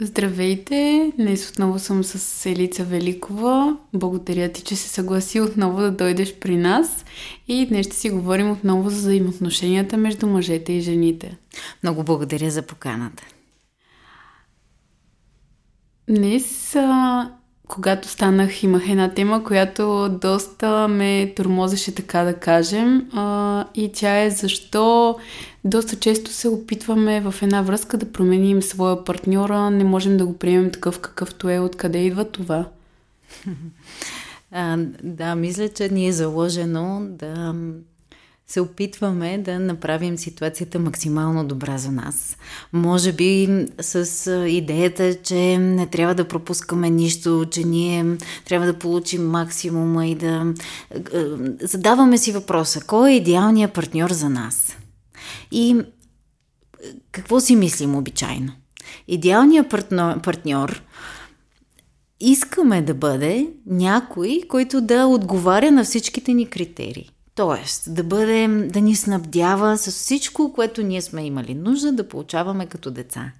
Здравейте! Днес отново съм с Елица Великова. Благодаря ти, че се съгласи отново да дойдеш при нас и днес ще си говорим отново за взаимоотношенията между мъжете и жените. Много благодаря за поканата. Днес а, когато станах, имах една тема, която доста ме тормозеше, така да кажем. А, и тя е защо доста често се опитваме в една връзка да променим своя партньора, не можем да го приемем такъв какъвто е. Откъде идва това? А, да, мисля, че ни е заложено да се опитваме да направим ситуацията максимално добра за нас. Може би с идеята, че не трябва да пропускаме нищо, че ние трябва да получим максимума и да задаваме си въпроса, кой е идеалният партньор за нас? И какво си мислим обичайно? Идеалният партньор, партньор искаме да бъде някой, който да отговаря на всичките ни критерии. Тоест, да бъде, да ни снабдява с всичко, което ние сме имали нужда да получаваме като деца.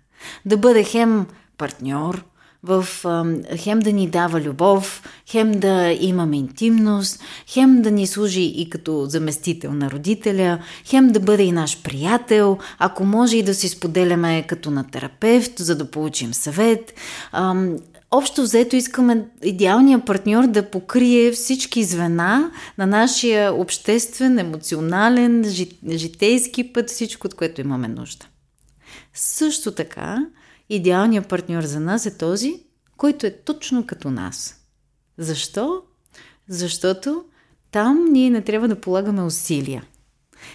Да бъде хем партньор, в хем да ни дава любов, хем да имаме интимност, хем да ни служи и като заместител на родителя, хем да бъде и наш приятел, ако може и да си споделяме като на терапевт, за да получим съвет общо взето искаме идеалния партньор да покрие всички звена на нашия обществен, емоционален, житейски път, всичко, от което имаме нужда. Също така, идеалният партньор за нас е този, който е точно като нас. Защо? Защото там ние не трябва да полагаме усилия.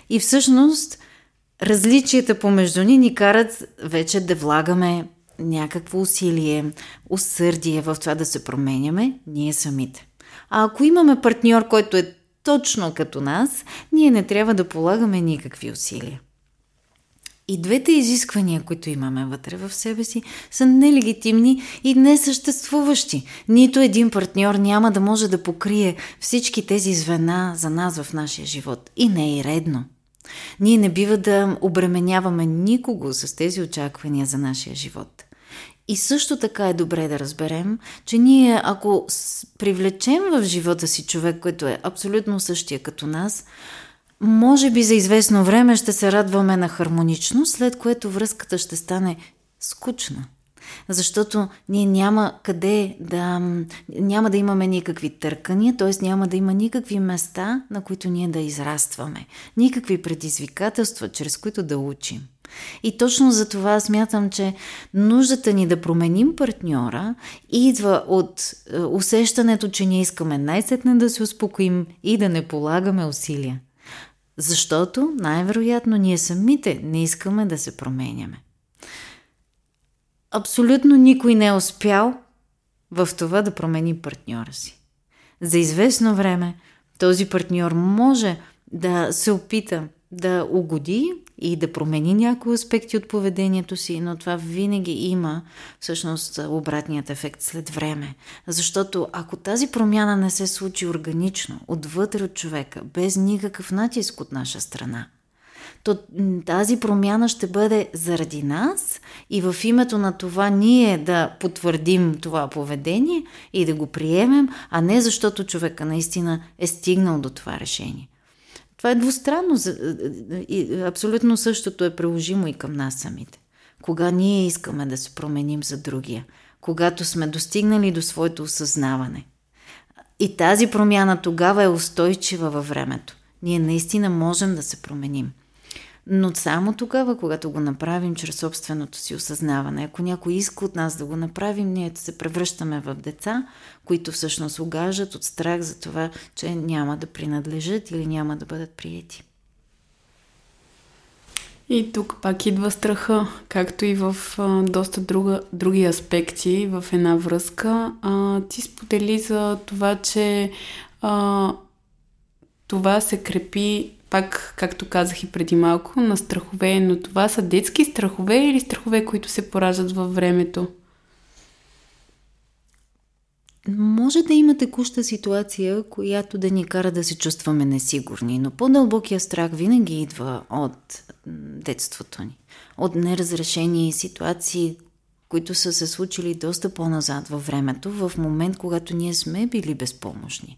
И всъщност различията помежду ни ни карат вече да влагаме някакво усилие, усърдие в това да се променяме, ние самите. А ако имаме партньор, който е точно като нас, ние не трябва да полагаме никакви усилия. И двете изисквания, които имаме вътре в себе си, са нелегитимни и несъществуващи. Нито един партньор няма да може да покрие всички тези звена за нас в нашия живот. И не е и редно. Ние не бива да обременяваме никого с тези очаквания за нашия живот. И също така е добре да разберем, че ние ако привлечем в живота си човек, който е абсолютно същия като нас, може би за известно време ще се радваме на хармонично, след което връзката ще стане скучна. Защото ние няма къде да. няма да имаме никакви търкания, т.е. няма да има никакви места, на които ние да израстваме, никакви предизвикателства, чрез които да учим. И точно за това смятам, че нуждата ни да променим партньора идва от е, усещането, че ние искаме най-сетне да се успокоим и да не полагаме усилия. Защото най-вероятно ние самите не искаме да се променяме. Абсолютно никой не е успял в това да промени партньора си. За известно време този партньор може да се опита да угоди и да промени някои аспекти от поведението си, но това винаги има всъщност обратният ефект след време. Защото ако тази промяна не се случи органично, отвътре от човека, без никакъв натиск от наша страна, то тази промяна ще бъде заради нас и в името на това ние да потвърдим това поведение и да го приемем, а не защото човека наистина е стигнал до това решение. Това е двустранно. И абсолютно същото е приложимо и към нас самите. Кога ние искаме да се променим за другия, когато сме достигнали до своето осъзнаване. И тази промяна тогава е устойчива във времето. Ние наистина можем да се променим. Но само тогава, когато го направим чрез собственото си осъзнаване. Ако някой иска от нас да го направим, ние се превръщаме в деца, които всъщност угажат от страх за това, че няма да принадлежат или няма да бъдат приети. И тук пак идва страха, както и в а, доста друга, други аспекти в една връзка. А, ти сподели за това, че а, това се крепи пак, както казах и преди малко, на страхове, но това са детски страхове или страхове, които се пораждат във времето? Може да има текуща ситуация, която да ни кара да се чувстваме несигурни, но по-дълбокия страх винаги идва от детството ни. От неразрешени ситуации, които са се случили доста по-назад във времето, в момент, когато ние сме били безпомощни,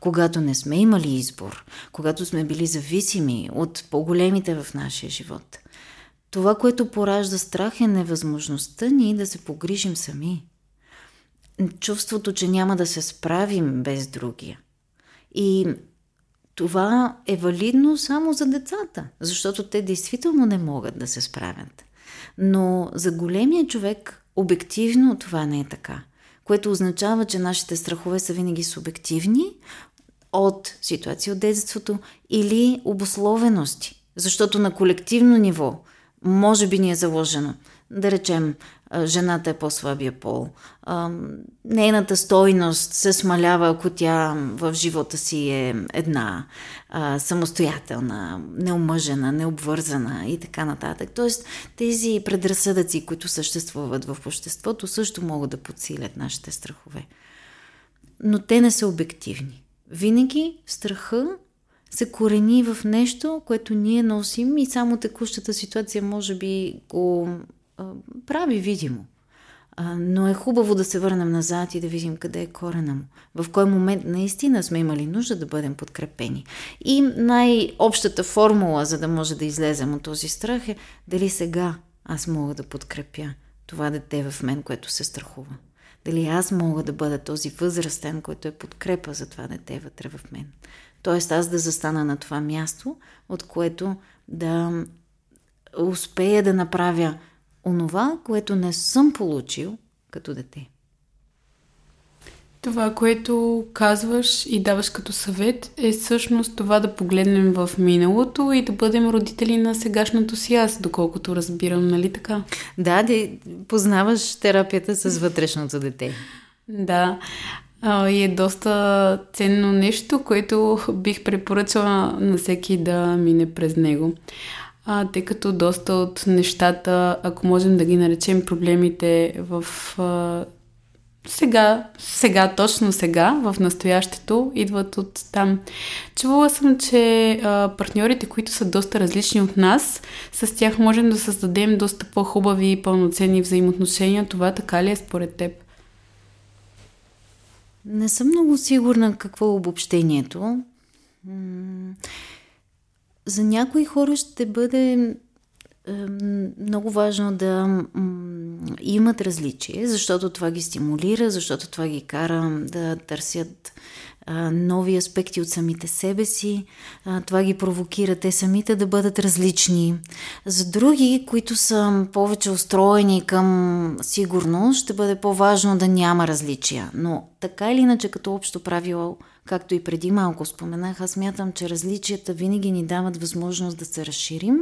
когато не сме имали избор, когато сме били зависими от по-големите в нашия живот. Това, което поражда страх е невъзможността ни да се погрижим сами. Чувството, че няма да се справим без другия. И това е валидно само за децата, защото те действително не могат да се справят. Но за големия човек обективно това не е така, което означава, че нашите страхове са винаги субективни от ситуация от детството или обословености. Защото на колективно ниво може би ни е заложено да речем, жената е по-слабия пол. Нейната стойност се смалява, ако тя в живота си е една, самостоятелна, неомъжена, необвързана и така нататък. Тоест, тези предразсъдъци, които съществуват в обществото, също могат да подсилят нашите страхове. Но те не са обективни. Винаги страха се корени в нещо, което ние носим и само текущата ситуация може би го прави видимо. А, но е хубаво да се върнем назад и да видим къде е корена му. В кой момент наистина сме имали нужда да бъдем подкрепени. И най-общата формула, за да може да излезем от този страх е дали сега аз мога да подкрепя това дете в мен, което се страхува. Дали аз мога да бъда този възрастен, който е подкрепа за това дете вътре в мен. Тоест аз да застана на това място, от което да успея да направя онова, което не съм получил като дете. Това, което казваш и даваш като съвет е всъщност това да погледнем в миналото и да бъдем родители на сегашното си аз, доколкото разбирам, нали така? Да, да познаваш терапията с вътрешното дете. Да, а, и е доста ценно нещо, което бих препоръчала на всеки да мине през него а, тъй като доста от нещата, ако можем да ги наречем проблемите в а, сега, сега, точно сега, в настоящето, идват от там. Чувала съм, че а, партньорите, които са доста различни от нас, с тях можем да създадем доста по-хубави и пълноценни взаимоотношения. Това така ли е според теб? Не съм много сигурна какво е обобщението. За някои хора ще бъде много важно да имат различие, защото това ги стимулира, защото това ги кара да търсят нови аспекти от самите себе си. това ги провокира те самите да бъдат различни. За други, които са повече устроени към сигурност, ще бъде по-важно да няма различия. Но така или иначе, като общо правило, Както и преди малко споменах, аз мятам, че различията винаги ни дават възможност да се разширим,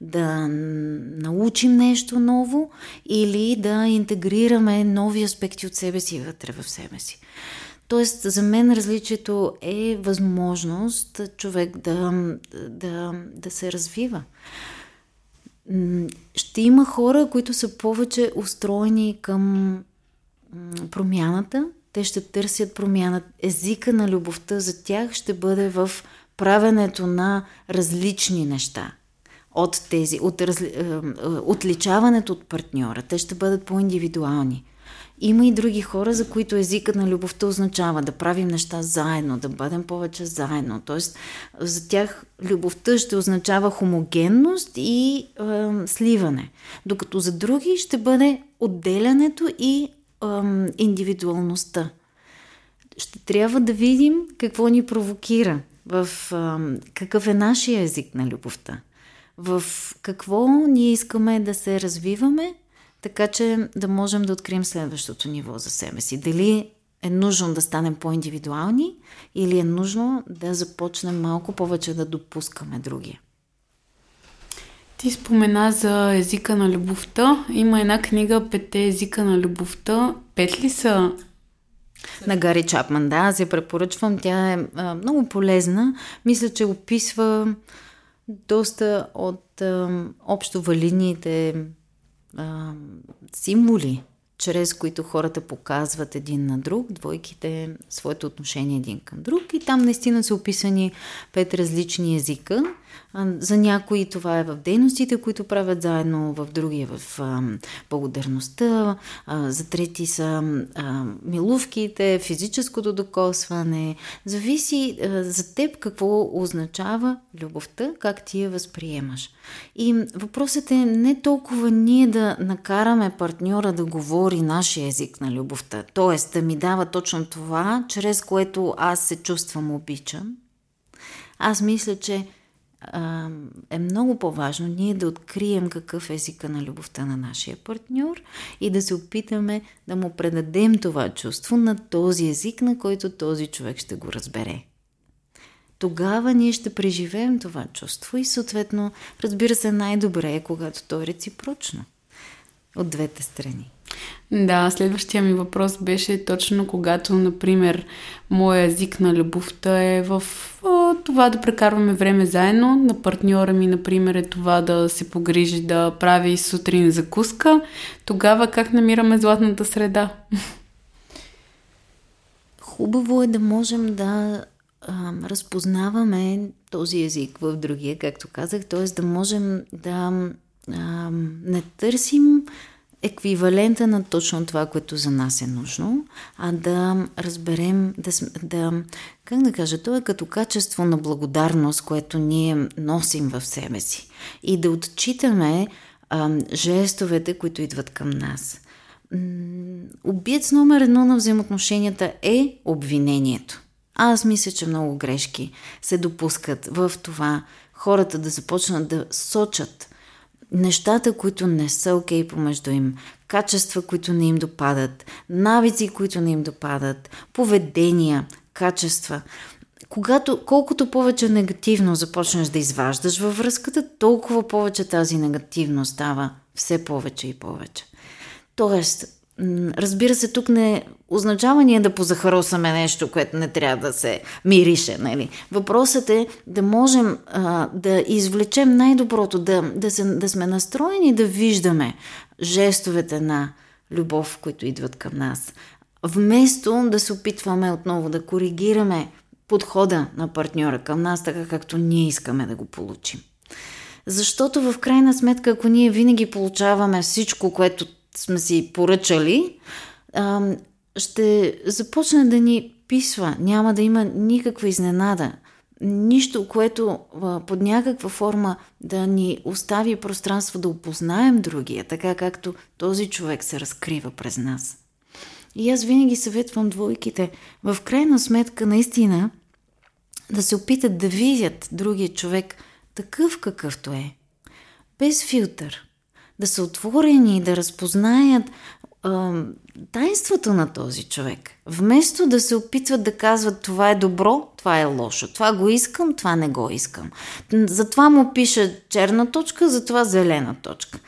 да научим нещо ново или да интегрираме нови аспекти от себе си вътре в себе си. Тоест, за мен различието е възможност човек да, да, да се развива. Ще има хора, които са повече устроени към промяната, те ще търсят промяна. Езика на любовта за тях ще бъде в правенето на различни неща от тези, от разли, е, отличаването от партньора. Те ще бъдат по-индивидуални. Има и други хора, за които езикът на любовта означава да правим неща заедно, да бъдем повече заедно. Тоест, за тях любовта ще означава хомогенност и е, сливане. Докато за други ще бъде отделянето и ам, индивидуалността. Ще трябва да видим какво ни провокира, в ам, какъв е нашия език на любовта, в какво ние искаме да се развиваме, така че да можем да открием следващото ниво за себе си. Дали е нужно да станем по-индивидуални или е нужно да започнем малко повече да допускаме другия. Ти спомена за езика на любовта. Има една книга Пете езика на любовта. Пет ли са? На Гари Чапман, да, аз я препоръчвам. Тя е а, много полезна. Мисля, че описва доста от а, общо валидните а, символи, чрез които хората показват един на друг, двойките, своето отношение един към друг. И там наистина са описани пет различни езика За някои това е в дейностите, които правят заедно, в други е в благодарността, за трети са милувките, физическото докосване. Зависи за теб какво означава любовта, как ти я възприемаш. И въпросът е не толкова ние да накараме партньора да говори нашия език на любовта, т.е. да ми дава точно това, чрез което аз се чувствам обичан. Аз мисля, че е много по-важно ние да открием какъв е езика на любовта на нашия партньор и да се опитаме да му предадем това чувство на този език, на който този човек ще го разбере. Тогава ние ще преживеем това чувство и съответно, разбира се, най-добре е, когато то е реципрочно от двете страни. Да, следващия ми въпрос беше точно когато, например, моя език на любовта е в това да прекарваме време заедно. На партньора ми, например, е това да се погрижи да прави сутрин закуска. Тогава как намираме златната среда? Хубаво е да можем да а, разпознаваме този език в другия, както казах, т.е. да можем да а, не търсим еквивалента на точно това, което за нас е нужно, а да разберем, да, да как да кажа, то е като качество на благодарност, което ние носим в себе си и да отчитаме а, жестовете, които идват към нас. Обиец номер едно на взаимоотношенията е обвинението. Аз мисля, че много грешки се допускат в това хората да започнат да сочат нещата, които не са окей okay помежду им, качества, които не им допадат, навици, които не им допадат, поведения, качества. Когато, колкото повече негативно започнеш да изваждаш във връзката, толкова повече тази негативност става все повече и повече. Тоест, разбира се, тук не означава ние да позахаросаме нещо, което не трябва да се мирише. Нали? Въпросът е да можем а, да извлечем най-доброто, да, да, се, да сме настроени да виждаме жестовете на любов, които идват към нас. Вместо да се опитваме отново да коригираме подхода на партньора към нас, така както ние искаме да го получим. Защото в крайна сметка, ако ние винаги получаваме всичко, което сме си поръчали, ще започне да ни писва. Няма да има никаква изненада. Нищо, което под някаква форма да ни остави пространство да опознаем другия, така както този човек се разкрива през нас. И аз винаги съветвам двойките, в крайна сметка, наистина, да се опитат да видят другия човек такъв какъвто е. Без филтър да са отворени и да разпознаят а, тайнството на този човек. Вместо да се опитват да казват това е добро, това е лошо, това го искам, това не го искам. Затова му пиша черна точка, затова зелена точка.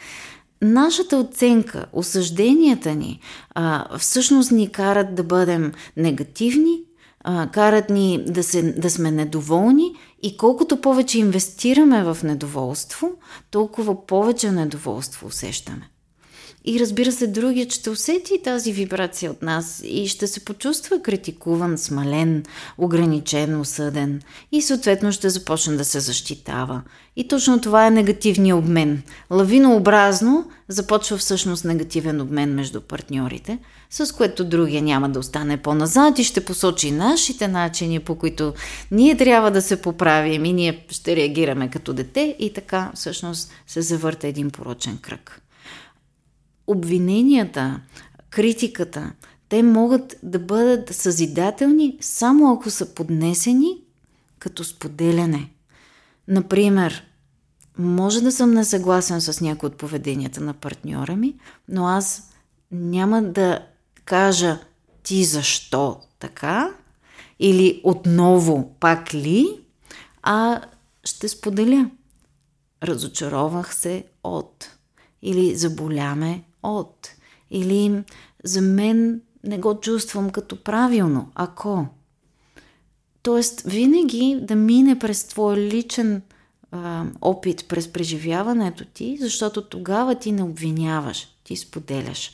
Нашата оценка, осъжденията ни, а, всъщност ни карат да бъдем негативни, а, карат ни да, се, да сме недоволни и колкото повече инвестираме в недоволство, толкова повече недоволство усещаме. И разбира се, другият ще усети тази вибрация от нас и ще се почувства критикуван, смален, ограничен, осъден и съответно ще започне да се защитава. И точно това е негативният обмен. Лавинообразно започва всъщност негативен обмен между партньорите, с което другия няма да остане по-назад и ще посочи нашите начини, по които ние трябва да се поправим и ние ще реагираме като дете и така всъщност се завърта един порочен кръг обвиненията, критиката, те могат да бъдат съзидателни само ако са поднесени като споделяне. Например, може да съм несъгласен с някои от поведенията на партньора ми, но аз няма да кажа ти защо така или отново пак ли, а ще споделя. Разочаровах се от или заболяме от. Или за мен не го чувствам като правилно, ако. Тоест, винаги да мине през твой личен а, опит, през преживяването ти, защото тогава ти не обвиняваш, ти споделяш.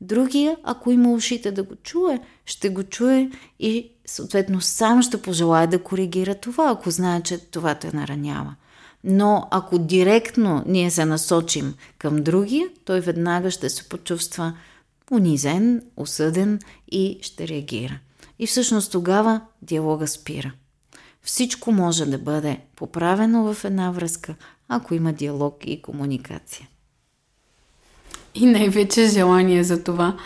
Другия, ако има ушите да го чуе, ще го чуе и съответно сам ще пожелая да коригира това, ако знае, че това те наранява. Но ако директно ние се насочим към другия, той веднага ще се почувства унизен, осъден и ще реагира. И всъщност тогава диалога спира. Всичко може да бъде поправено в една връзка, ако има диалог и комуникация. И най-вече желание за това.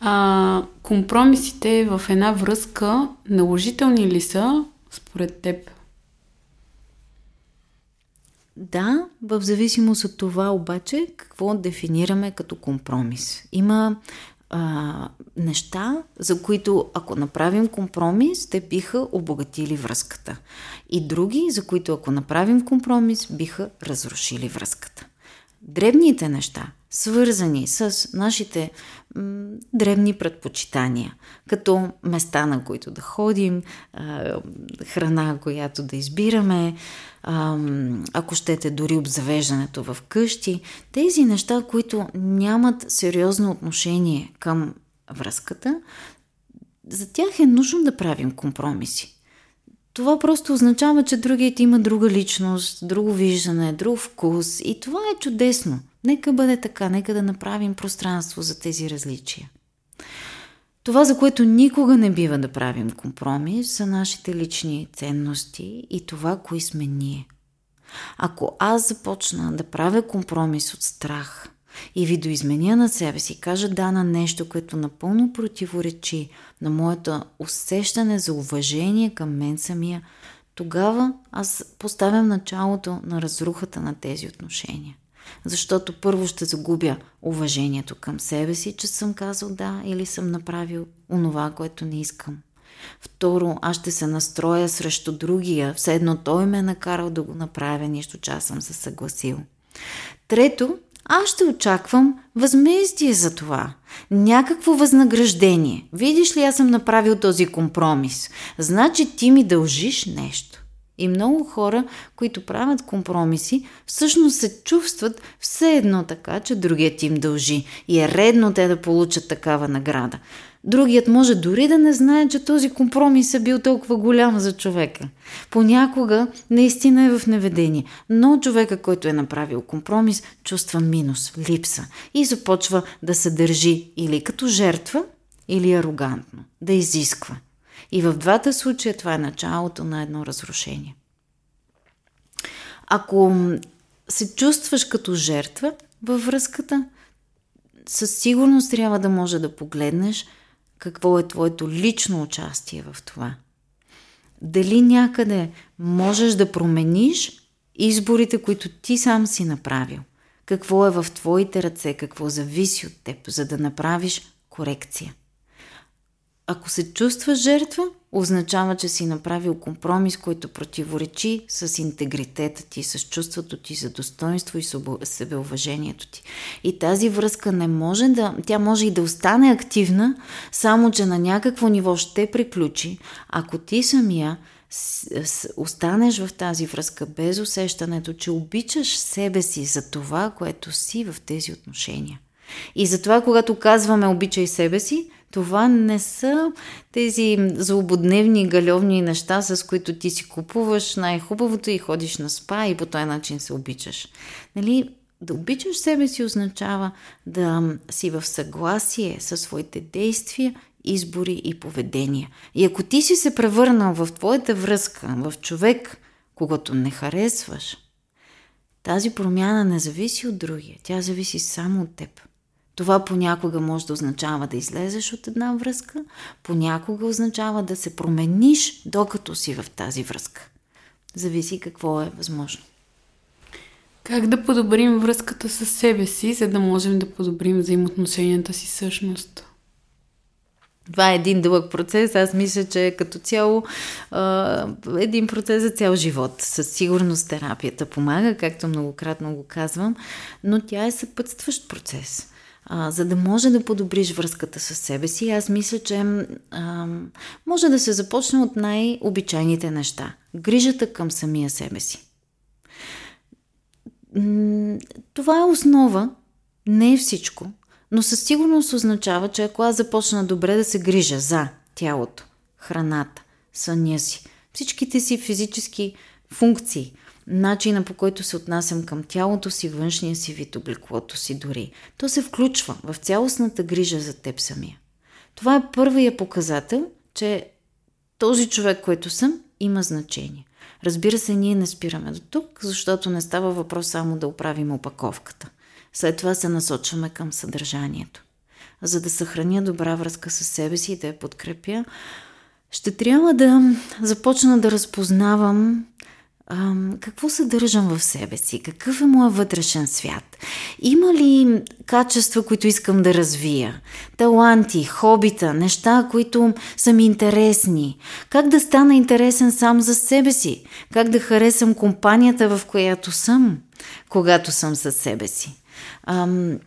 А, компромисите в една връзка наложителни ли са според теб? Да, в зависимост от това обаче какво дефинираме като компромис. Има а, неща, за които ако направим компромис, те биха обогатили връзката. И други, за които ако направим компромис, биха разрушили връзката. Дребните неща, свързани с нашите м, древни предпочитания, като места, на които да ходим, а, храна, която да избираме, а, ако щете дори обзавеждането в къщи, тези неща, които нямат сериозно отношение към връзката, за тях е нужно да правим компромиси. Това просто означава, че другият има друга личност, друго виждане, друг вкус и това е чудесно. Нека бъде така, нека да направим пространство за тези различия. Това, за което никога не бива да правим компромис, са нашите лични ценности и това, кои сме ние. Ако аз започна да правя компромис от страх и видоизменя на себе си, кажа да на нещо, което напълно противоречи на моето усещане за уважение към мен самия, тогава аз поставям началото на разрухата на тези отношения. Защото първо ще загубя уважението към себе си, че съм казал да или съм направил онова, което не искам. Второ, аз ще се настроя срещу другия, все едно той ме е накарал да го направя, нищо, че аз съм се съгласил. Трето, аз ще очаквам възмездие за това. Някакво възнаграждение. Видиш ли, аз съм направил този компромис. Значи ти ми дължиш нещо. И много хора, които правят компромиси, всъщност се чувстват все едно така, че другият им дължи. И е редно те да получат такава награда. Другият може дори да не знае, че този компромис е бил толкова голям за човека. Понякога наистина е в неведение, но човека, който е направил компромис, чувства минус, липса и започва да се държи или като жертва, или арогантно, да изисква. И в двата случая това е началото на едно разрушение. Ако се чувстваш като жертва във връзката, със сигурност трябва да може да погледнеш какво е твоето лично участие в това. Дали някъде можеш да промениш изборите, които ти сам си направил. Какво е в твоите ръце, какво зависи от теб, за да направиш корекция. Ако се чувстваш жертва, означава, че си направил компромис, който противоречи с интегритета ти, с чувството ти за достоинство и себеуважението ти. И тази връзка не може да, тя може и да остане активна, само че на някакво ниво ще приключи, ако ти самия останеш в тази връзка без усещането, че обичаш себе си за това, което си в тези отношения. И затова, когато казваме обичай себе си, това не са тези злободневни галевни неща, с които ти си купуваш най-хубавото и ходиш на спа и по този начин се обичаш. Нали? Да обичаш себе си означава да си в съгласие със своите действия, избори и поведения. И ако ти си се превърнал в твоята връзка, в човек, когато не харесваш, тази промяна не зависи от другия, тя зависи само от теб. Това понякога може да означава да излезеш от една връзка, понякога означава да се промениш, докато си в тази връзка. Зависи какво е възможно. Как да подобрим връзката с себе си, за да можем да подобрим взаимоотношенията си всъщност? Това е един дълъг процес. Аз мисля, че като цяло един процес за цял живот. Със сигурност терапията помага, както многократно го казвам, но тя е съпътстващ процес а, за да може да подобриш връзката с себе си, аз мисля, че а, може да се започне от най-обичайните неща. Грижата към самия себе си. Това е основа, не е всичко, но със сигурност означава, че ако аз започна добре да се грижа за тялото, храната, съня си, всичките си физически функции, начина по който се отнасям към тялото си, външния си вид, облеклото си дори. То се включва в цялостната грижа за теб самия. Това е първия показател, че този човек, който съм, има значение. Разбира се, ние не спираме до тук, защото не става въпрос само да оправим опаковката. След това се насочваме към съдържанието. За да съхраня добра връзка с себе си и да я подкрепя, ще трябва да започна да разпознавам какво съдържам в себе си, какъв е моят вътрешен свят. Има ли качества, които искам да развия? Таланти, хобита, неща, които са ми интересни? Как да стана интересен сам за себе си? Как да харесам компанията, в която съм, когато съм със себе си? Ам,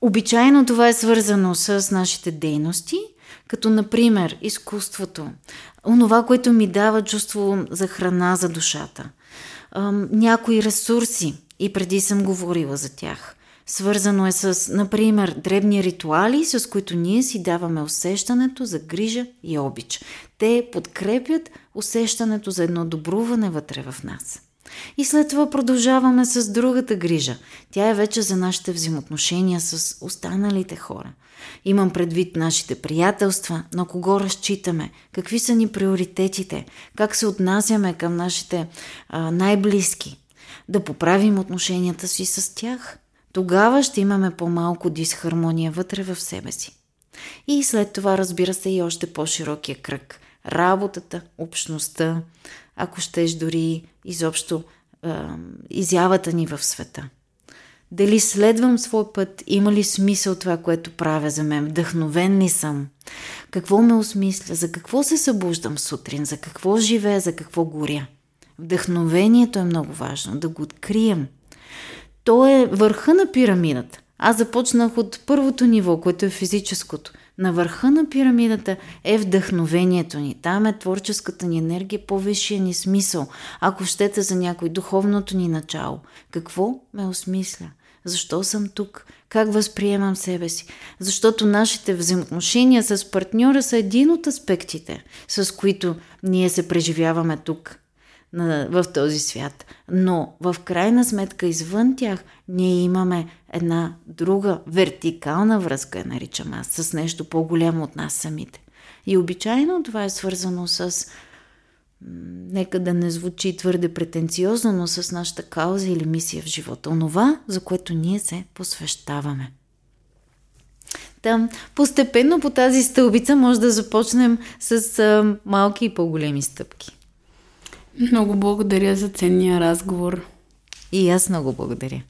обичайно това е свързано с нашите дейности – като например изкуството, онова, което ми дава чувство за храна за душата, някои ресурси и преди съм говорила за тях. Свързано е с, например, дребни ритуали, с които ние си даваме усещането за грижа и обич. Те подкрепят усещането за едно добруване вътре в нас. И след това продължаваме с другата грижа. Тя е вече за нашите взаимоотношения с останалите хора. Имам предвид нашите приятелства, на кого разчитаме, какви са ни приоритетите, как се отнасяме към нашите а, най-близки. Да поправим отношенията си с тях. Тогава ще имаме по-малко дисхармония вътре в себе си. И след това, разбира се, и още по-широкия кръг. Работата, общността, ако щеш дори изобщо е, изявата ни в света. Дали следвам свой път, има ли смисъл това, което правя за мен, вдъхновен ли съм, какво ме осмисля, за какво се събуждам сутрин, за какво живея, за какво горя. Вдъхновението е много важно, да го открием. То е върха на пирамидата. Аз започнах от първото ниво, което е физическото – на върха на пирамидата е вдъхновението ни. Там е творческата ни енергия, по-висшия ни смисъл. Ако щете за някой духовното ни начало. Какво ме осмисля? Защо съм тук? Как възприемам себе си? Защото нашите взаимоотношения с партньора са един от аспектите, с които ние се преживяваме тук на, в този свят. Но в крайна сметка извън тях ние имаме една друга вертикална връзка, я наричам аз, с нещо по-голямо от нас самите. И обичайно това е свързано с нека да не звучи твърде претенциозно, но с нашата кауза или мисия в живота. Онова, за което ние се посвещаваме. Там, постепенно по тази стълбица може да започнем с а, малки и по-големи стъпки. Много благодаря за ценния разговор. И аз много благодаря.